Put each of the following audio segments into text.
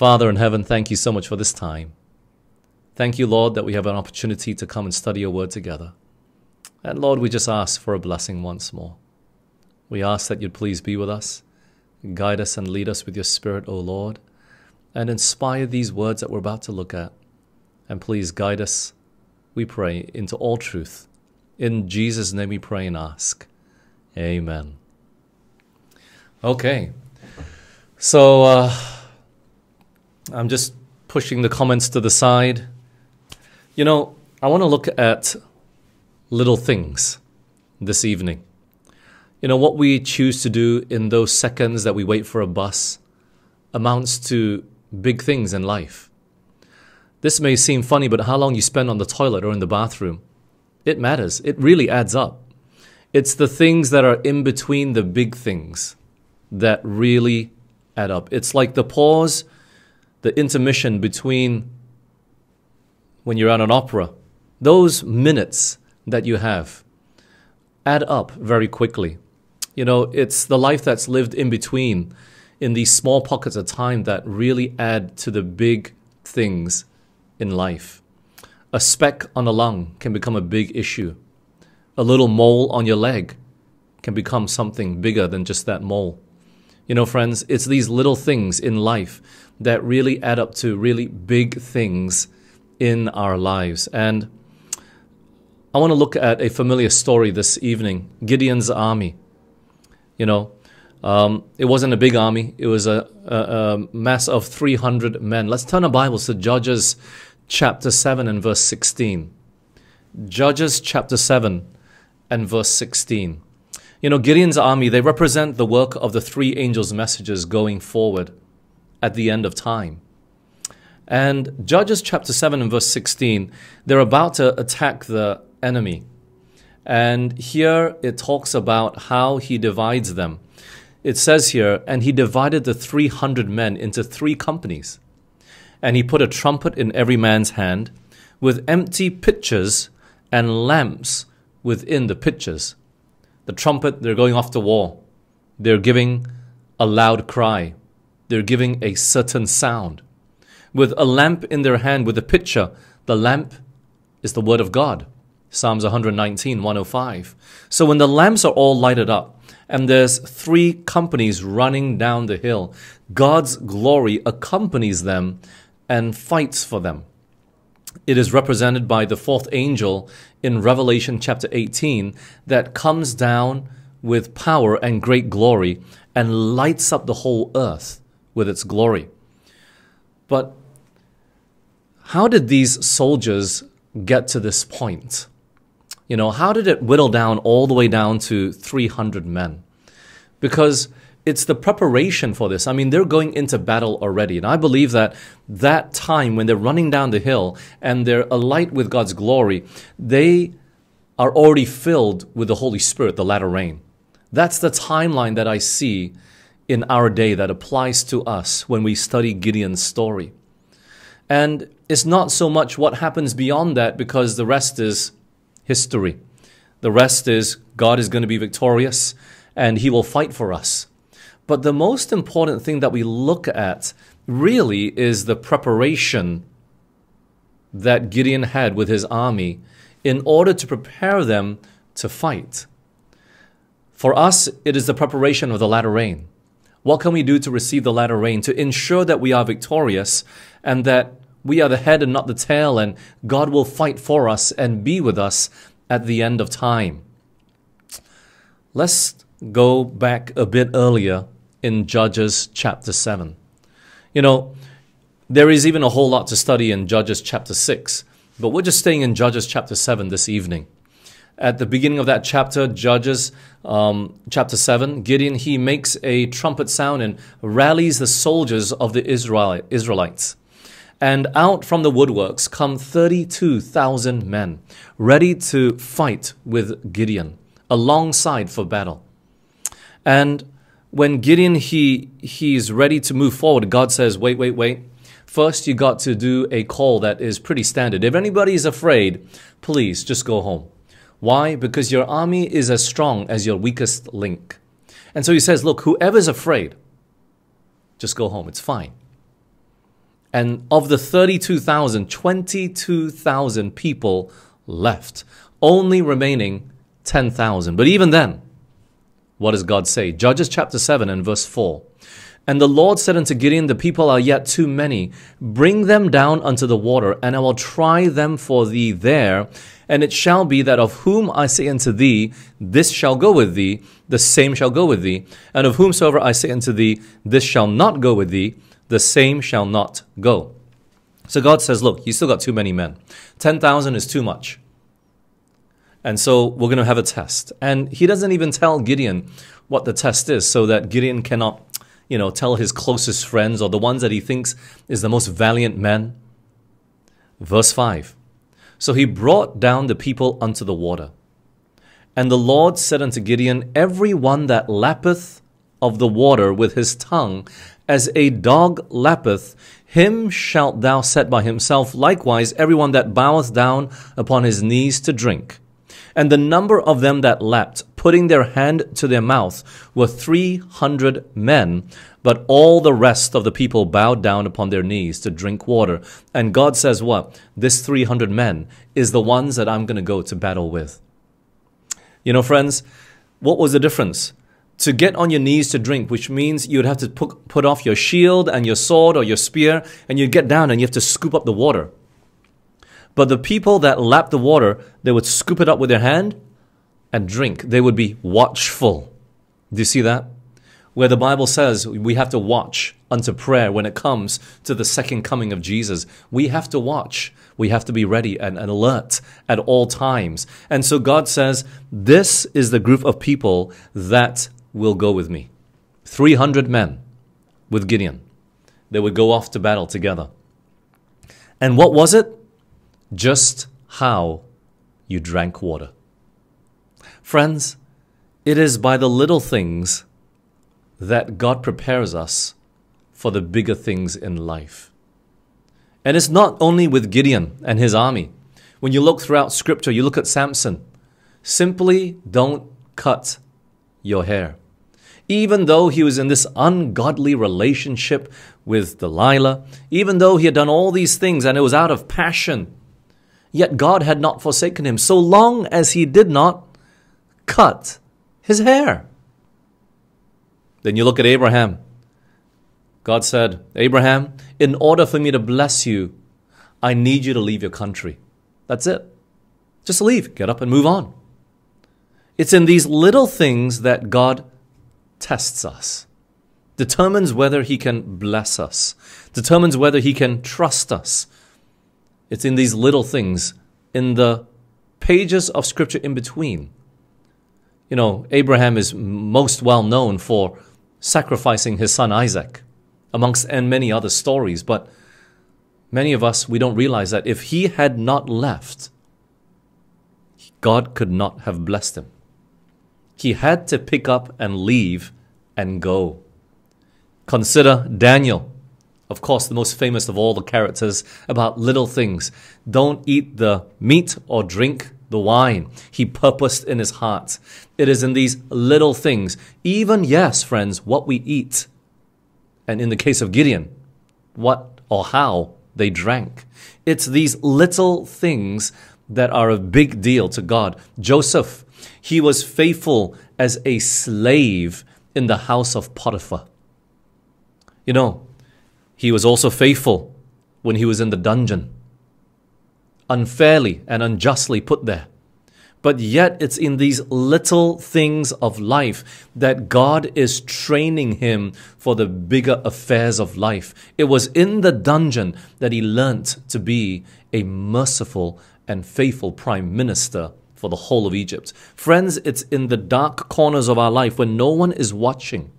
Father in heaven, thank you so much for this time. Thank you, Lord, that we have an opportunity to come and study your word together. And Lord, we just ask for a blessing once more. We ask that you'd please be with us, guide us and lead us with your Spirit, O Lord, and inspire these words that we're about to look at. And please guide us, we pray, into all truth. In Jesus' name we pray and ask. Amen. Okay. So uh, I'm just pushing the comments to the side. You know, I want to look at little things this evening. You know, what we choose to do in those seconds that we wait for a bus amounts to big things in life. This may seem funny, but how long you spend on the toilet or in the bathroom, it matters. It really adds up. It's the things that are in between the big things that really add up. It's like the pause, the intermission between when you're at an opera. Those minutes that you have add up very quickly. You know, it's the life that's lived in between in these small pockets of time that really add to the big things in life. A speck on a lung can become a big issue. A little mole on your leg can become something bigger than just that mole. You know, friends, it's these little things in life that really add up to really big things in our lives. And I want to look at a familiar story this evening Gideon's army. You know, um, it wasn't a big army, it was a, a, a mass of 300 men. Let's turn our Bibles to Judges chapter 7 and verse 16. Judges chapter 7 and verse 16. You know, Gideon's army, they represent the work of the three angels' messages going forward at the end of time. And Judges chapter 7 and verse 16, they're about to attack the enemy. And here it talks about how he divides them. It says here, and he divided the 300 men into three companies. And he put a trumpet in every man's hand, with empty pitchers and lamps within the pitchers. The trumpet, they're going off to war. They're giving a loud cry. They're giving a certain sound with a lamp in their hand with a pitcher. The lamp is the word of God. Psalms 119, 105. So when the lamps are all lighted up and there's three companies running down the hill, God's glory accompanies them and fights for them. It is represented by the fourth angel in Revelation chapter 18 that comes down with power and great glory and lights up the whole earth with its glory. But how did these soldiers get to this point? You know, how did it whittle down all the way down to 300 men? Because it's the preparation for this. I mean, they're going into battle already. And I believe that that time when they're running down the hill and they're alight with God's glory, they are already filled with the Holy Spirit, the latter rain. That's the timeline that I see in our day that applies to us when we study Gideon's story. And it's not so much what happens beyond that because the rest is history. The rest is God is going to be victorious and he will fight for us. But the most important thing that we look at really is the preparation that Gideon had with his army in order to prepare them to fight. For us, it is the preparation of the latter rain. What can we do to receive the latter rain to ensure that we are victorious and that we are the head and not the tail, and God will fight for us and be with us at the end of time. Let's go back a bit earlier in Judges chapter 7. You know, there is even a whole lot to study in Judges chapter 6, but we're just staying in Judges chapter 7 this evening. At the beginning of that chapter, Judges um, chapter 7, Gideon, he makes a trumpet sound and rallies the soldiers of the Israel, Israelites. And out from the woodworks come 32,000 men, ready to fight with Gideon, alongside for battle. And when Gideon he he's ready to move forward, God says, "Wait, wait, wait. First, you got to do a call that is pretty standard. If anybody is afraid, please just go home. Why? Because your army is as strong as your weakest link." And so he says, "Look, whoever's afraid, just go home. It's fine." And of the 32,000, 22,000 people left, only remaining 10,000. But even then, what does God say? Judges chapter 7 and verse 4. And the Lord said unto Gideon, The people are yet too many. Bring them down unto the water, and I will try them for thee there. And it shall be that of whom I say unto thee, This shall go with thee, the same shall go with thee. And of whomsoever I say unto thee, This shall not go with thee, the same shall not go. So God says, Look, you still got too many men. 10,000 is too much. And so we're going to have a test. And he doesn't even tell Gideon what the test is so that Gideon cannot you know, tell his closest friends or the ones that he thinks is the most valiant men. Verse 5 So he brought down the people unto the water. And the Lord said unto Gideon, Every one that lappeth of the water with his tongue, as a dog lappeth, him shalt thou set by himself. Likewise, every one that boweth down upon his knees to drink. And the number of them that lapped, putting their hand to their mouth, were three hundred men. But all the rest of the people bowed down upon their knees to drink water. And God says, What? This 300 men is the ones that I'm going to go to battle with. You know, friends, what was the difference? To get on your knees to drink, which means you'd have to put, put off your shield and your sword or your spear, and you'd get down and you have to scoop up the water. But the people that lapped the water, they would scoop it up with their hand and drink. They would be watchful. Do you see that? Where the Bible says we have to watch unto prayer when it comes to the second coming of Jesus. We have to watch. We have to be ready and, and alert at all times. And so God says, This is the group of people that will go with me. 300 men with Gideon. They would go off to battle together. And what was it? just how you drank water. Friends, it is by the little things that God prepares us for the bigger things in life. And it's not only with Gideon and his army. When you look throughout scripture, you look at Samson. Simply don't cut your hair. Even though he was in this ungodly relationship with Delilah, even though he had done all these things and it was out of passion, Yet God had not forsaken him, so long as he did not cut his hair. Then you look at Abraham. God said, Abraham, in order for me to bless you, I need you to leave your country. That's it. Just leave, get up and move on. It's in these little things that God tests us, determines whether He can bless us, determines whether He can trust us, it's in these little things, in the pages of scripture in between. You know, Abraham is most well known for sacrificing his son Isaac, amongst and many other stories, but many of us, we don't realize that if he had not left, God could not have blessed him. He had to pick up and leave and go. Consider Daniel of course, the most famous of all the characters about little things. Don't eat the meat or drink the wine. He purposed in his heart. It is in these little things, even, yes, friends, what we eat. And in the case of Gideon, what or how they drank. It's these little things that are a big deal to God. Joseph, he was faithful as a slave in the house of Potiphar. You know, he was also faithful when he was in the dungeon, unfairly and unjustly put there. But yet, it's in these little things of life that God is training him for the bigger affairs of life. It was in the dungeon that he learnt to be a merciful and faithful prime minister for the whole of Egypt. Friends, it's in the dark corners of our life when no one is watching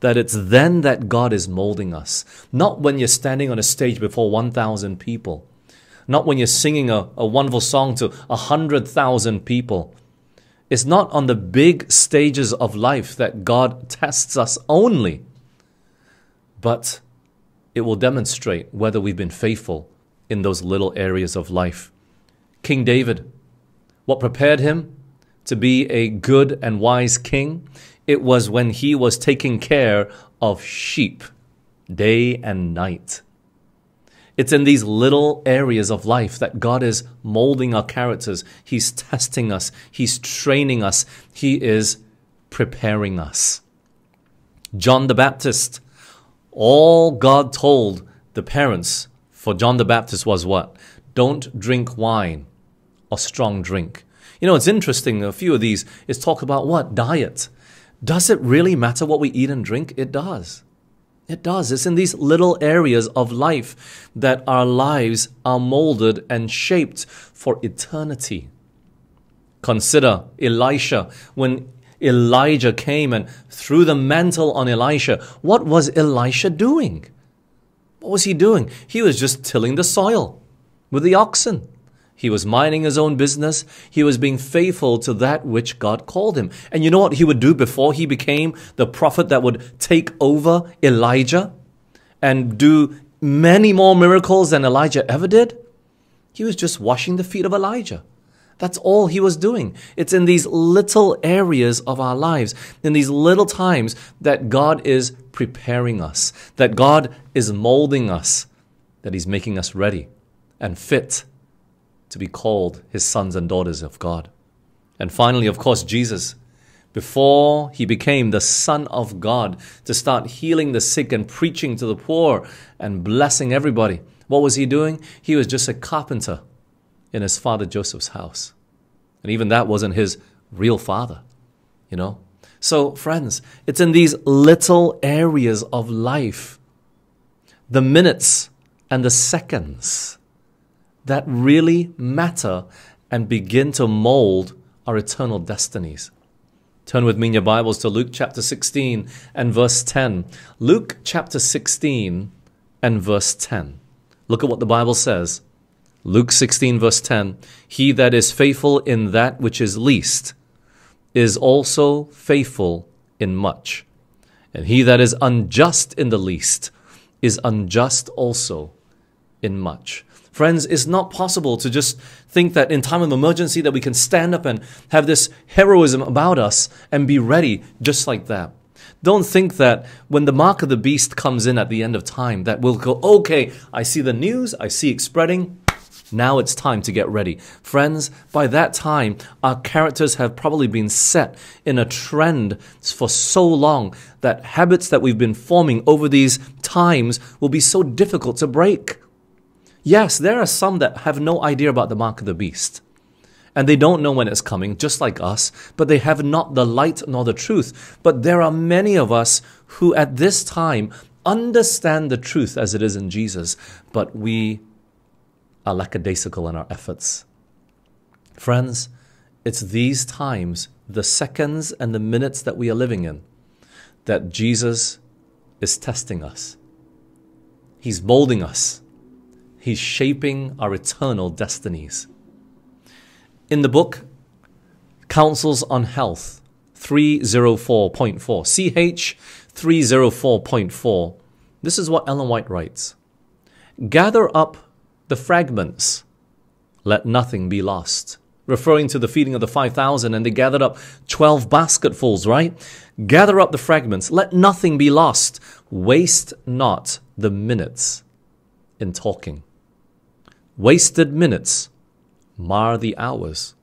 that it's then that God is molding us. Not when you're standing on a stage before 1,000 people. Not when you're singing a, a wonderful song to 100,000 people. It's not on the big stages of life that God tests us only, but it will demonstrate whether we've been faithful in those little areas of life. King David, what prepared him to be a good and wise king it was when he was taking care of sheep day and night. It's in these little areas of life that God is molding our characters. He's testing us. He's training us. He is preparing us. John the Baptist, all God told the parents for John the Baptist was what? Don't drink wine or strong drink. You know, it's interesting. A few of these is talk about what? Diet. Does it really matter what we eat and drink? It does. It does. It's in these little areas of life that our lives are molded and shaped for eternity. Consider Elisha when Elijah came and threw the mantle on Elisha. What was Elisha doing? What was he doing? He was just tilling the soil with the oxen. He was minding his own business. He was being faithful to that which God called him. And you know what he would do before he became the prophet that would take over Elijah and do many more miracles than Elijah ever did? He was just washing the feet of Elijah. That's all he was doing. It's in these little areas of our lives, in these little times that God is preparing us, that God is molding us, that he's making us ready and fit to be called his sons and daughters of God. And finally, of course, Jesus, before he became the Son of God, to start healing the sick and preaching to the poor and blessing everybody, what was he doing? He was just a carpenter in his father Joseph's house. And even that wasn't his real father, you know? So, friends, it's in these little areas of life, the minutes and the seconds that really matter and begin to mold our eternal destinies. Turn with me in your Bibles to Luke chapter 16 and verse 10. Luke chapter 16 and verse 10. Look at what the Bible says. Luke 16, verse 10 He that is faithful in that which is least is also faithful in much. And he that is unjust in the least is unjust also in much. Friends, it's not possible to just think that in time of emergency that we can stand up and have this heroism about us and be ready just like that. Don't think that when the mark of the beast comes in at the end of time that we'll go, okay, I see the news, I see it spreading, now it's time to get ready. Friends, by that time, our characters have probably been set in a trend for so long that habits that we've been forming over these times will be so difficult to break. Yes, there are some that have no idea about the mark of the beast. And they don't know when it's coming, just like us, but they have not the light nor the truth. But there are many of us who at this time understand the truth as it is in Jesus, but we are lackadaisical in our efforts. Friends, it's these times, the seconds and the minutes that we are living in, that Jesus is testing us. He's molding us. He's shaping our eternal destinies. In the book Counsels on Health 304.4, CH 304.4, this is what Ellen White writes Gather up the fragments, let nothing be lost. Referring to the feeding of the 5,000, and they gathered up 12 basketfuls, right? Gather up the fragments, let nothing be lost. Waste not the minutes in talking. Wasted minutes mar the hours.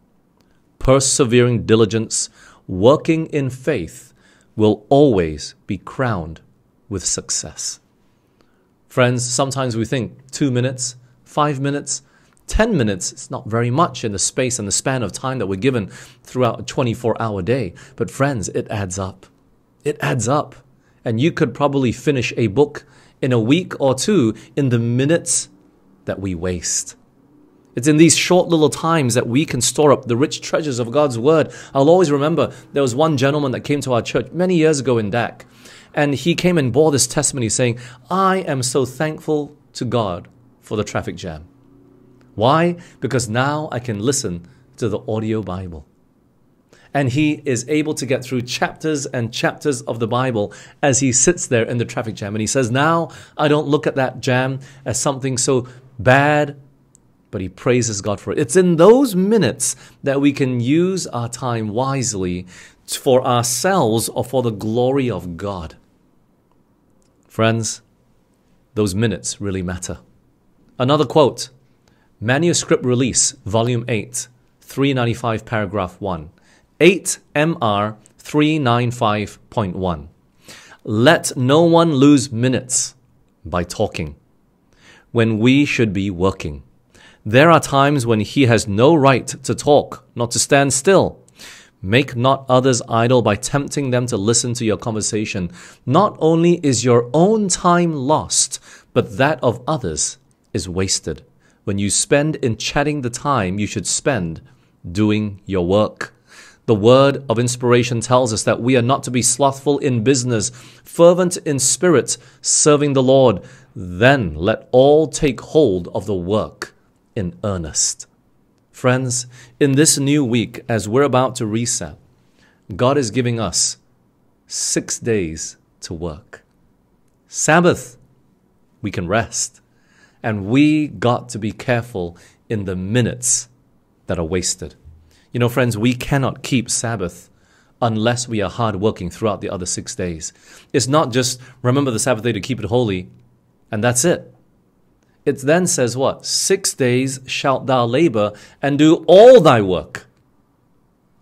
Persevering diligence, working in faith, will always be crowned with success. Friends, sometimes we think two minutes, five minutes, 10 minutes, it's not very much in the space and the span of time that we're given throughout a 24 hour day. But friends, it adds up. It adds up. And you could probably finish a book in a week or two in the minutes that we waste. It's in these short little times that we can store up the rich treasures of God's Word. I'll always remember there was one gentleman that came to our church many years ago in DAC, and he came and bore this testimony saying, I am so thankful to God for the traffic jam. Why? Because now I can listen to the audio Bible. And he is able to get through chapters and chapters of the Bible as he sits there in the traffic jam. And he says, Now I don't look at that jam as something so bad, but he praises God for it. It's in those minutes that we can use our time wisely for ourselves or for the glory of God. Friends, those minutes really matter. Another quote Manuscript Release, Volume 8, 395, Paragraph 1. 8 MR 395.1. Let no one lose minutes by talking when we should be working. There are times when he has no right to talk, not to stand still. Make not others idle by tempting them to listen to your conversation. Not only is your own time lost, but that of others is wasted. When you spend in chatting the time you should spend doing your work. The word of inspiration tells us that we are not to be slothful in business, fervent in spirit, serving the Lord. Then let all take hold of the work in earnest. Friends, in this new week, as we're about to reset, God is giving us six days to work. Sabbath, we can rest. And we got to be careful in the minutes that are wasted. You know, friends, we cannot keep Sabbath unless we are hard working throughout the other six days. It's not just remember the Sabbath day to keep it holy, and that's it. It then says what? Six days shalt thou labor and do all thy work.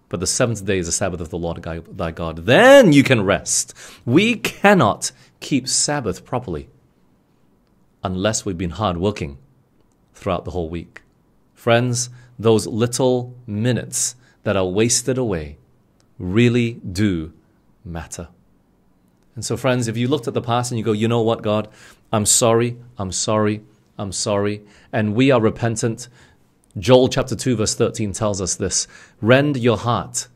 But the seventh day is the Sabbath of the Lord thy God. Then you can rest. We cannot keep Sabbath properly unless we've been hard working throughout the whole week. Friends, those little minutes that are wasted away really do matter. And so, friends, if you looked at the past and you go, you know what, God, I'm sorry, I'm sorry, I'm sorry, and we are repentant, Joel chapter 2, verse 13 tells us this rend your heart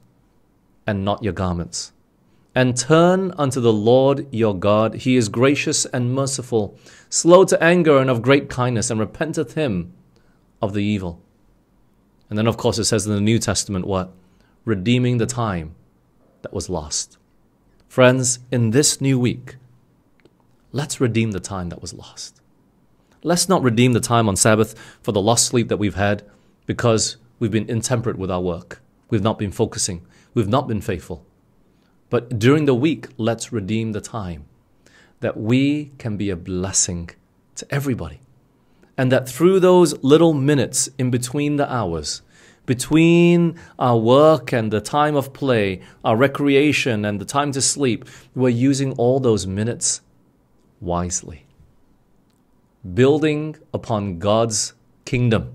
and not your garments. And turn unto the Lord your God. He is gracious and merciful, slow to anger and of great kindness, and repenteth him of the evil. And then, of course, it says in the New Testament what? Redeeming the time that was lost. Friends, in this new week, let's redeem the time that was lost. Let's not redeem the time on Sabbath for the lost sleep that we've had because we've been intemperate with our work. We've not been focusing. We've not been faithful. But during the week, let's redeem the time that we can be a blessing to everybody. And that through those little minutes in between the hours, between our work and the time of play, our recreation and the time to sleep, we're using all those minutes wisely. Building upon God's kingdom,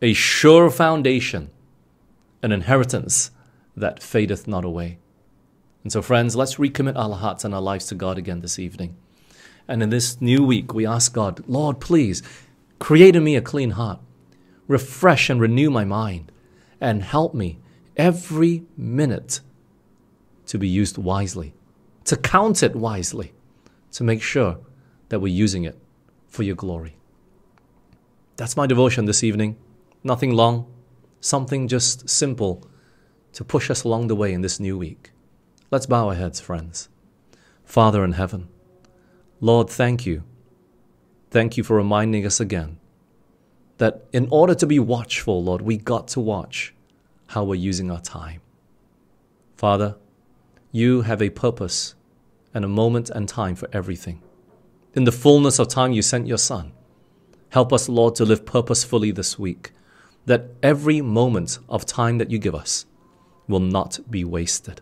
a sure foundation, an inheritance that fadeth not away. And so, friends, let's recommit our hearts and our lives to God again this evening. And in this new week, we ask God, Lord, please create in me a clean heart, refresh and renew my mind, and help me every minute to be used wisely, to count it wisely, to make sure that we're using it for your glory. That's my devotion this evening. Nothing long, something just simple to push us along the way in this new week. Let's bow our heads, friends. Father in heaven, Lord, thank you. Thank you for reminding us again that in order to be watchful, Lord, we got to watch how we're using our time. Father, you have a purpose and a moment and time for everything. In the fullness of time, you sent your Son. Help us, Lord, to live purposefully this week, that every moment of time that you give us will not be wasted.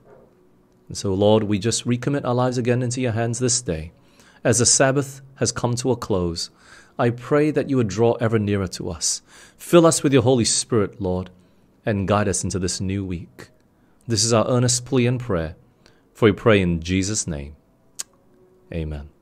And so, Lord, we just recommit our lives again into your hands this day. As the Sabbath has come to a close, I pray that you would draw ever nearer to us. Fill us with your Holy Spirit, Lord, and guide us into this new week. This is our earnest plea and prayer, for we pray in Jesus' name. Amen.